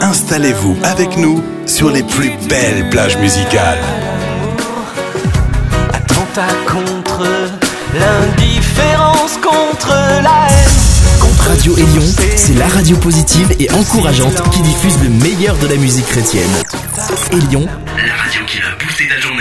Installez-vous avec nous sur les plus belles plages musicales. Attentat contre l'indifférence, contre la haine. Radio Élion, c'est la radio positive et encourageante qui diffuse le meilleur de la musique chrétienne. Élion, La radio qui journée.